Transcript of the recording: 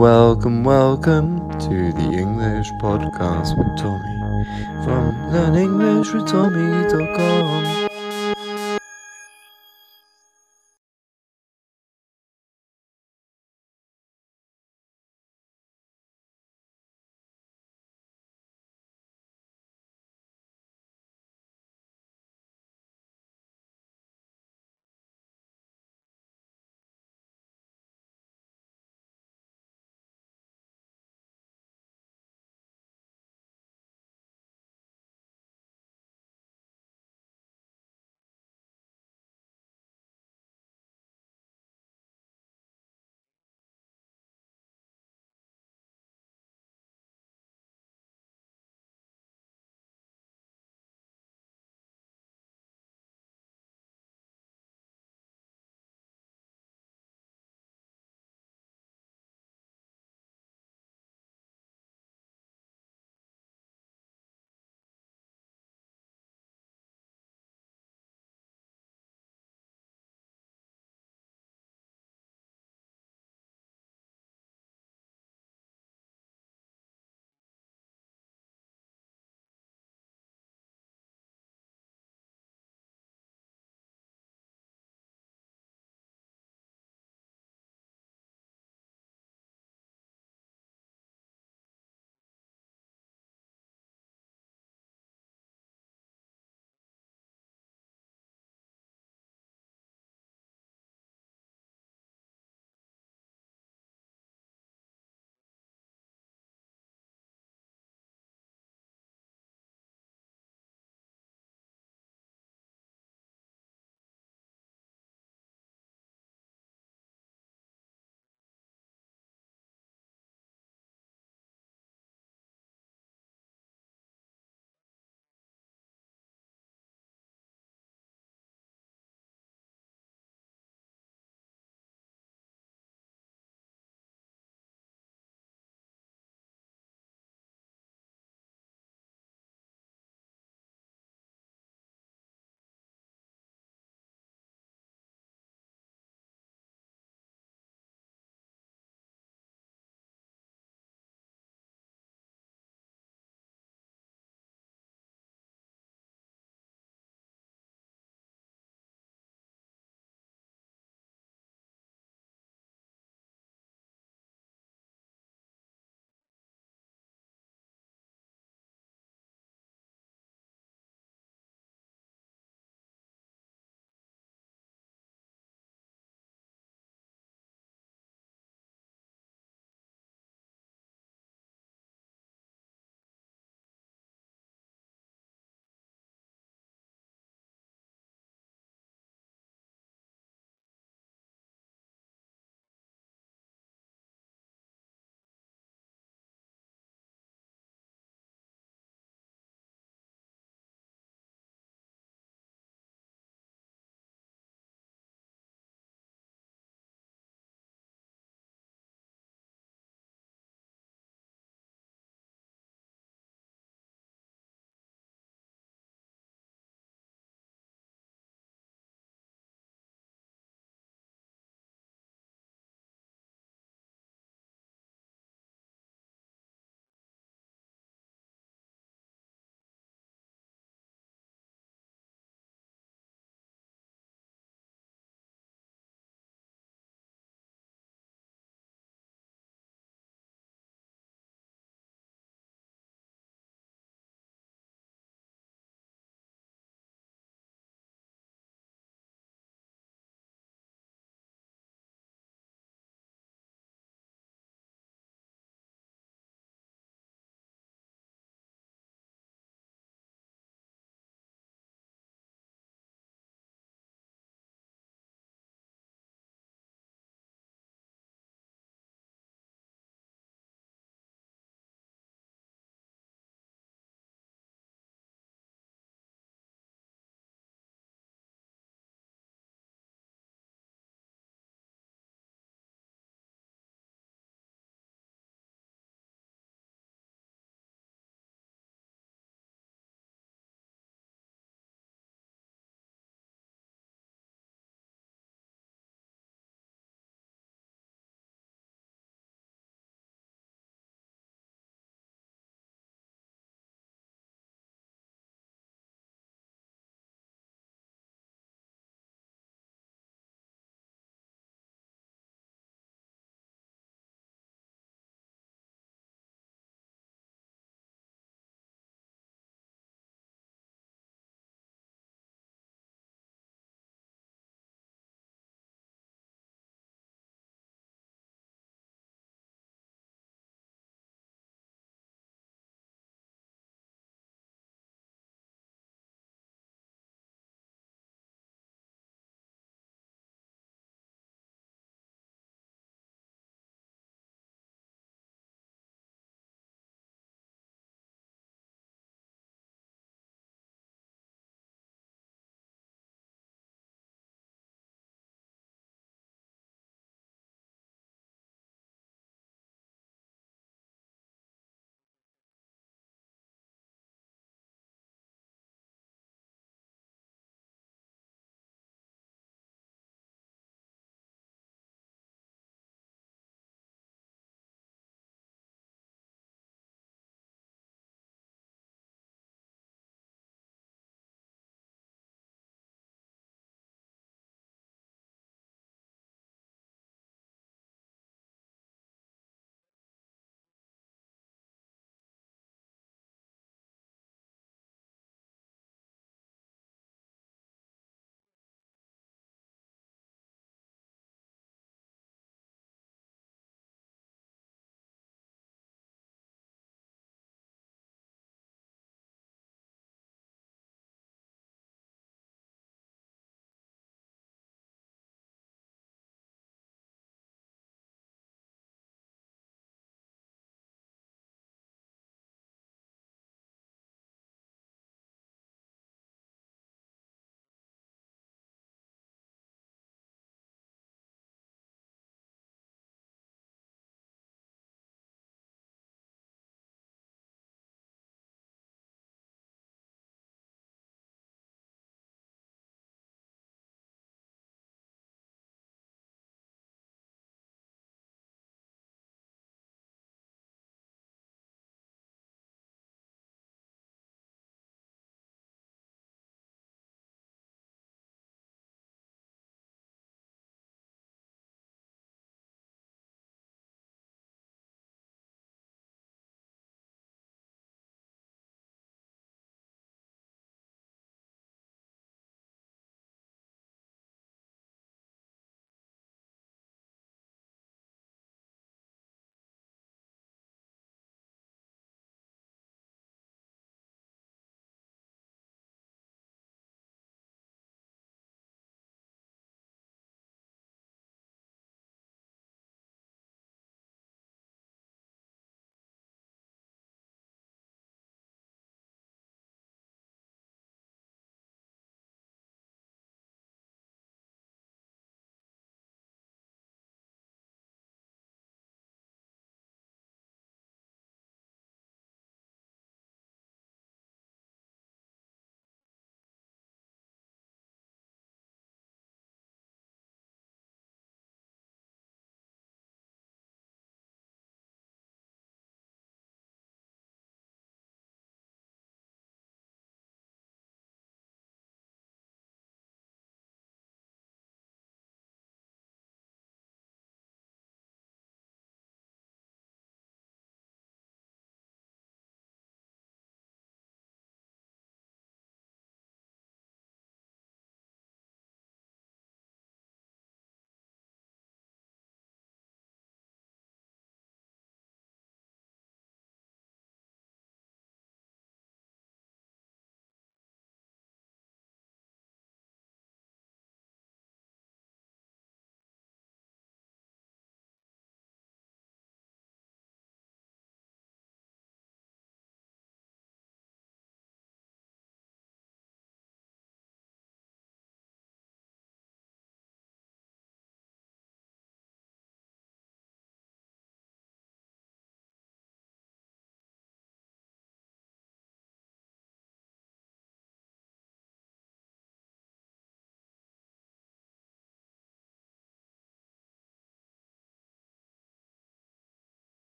Welcome, welcome to the English podcast with Tommy from LearnEnglishwithTommy.com.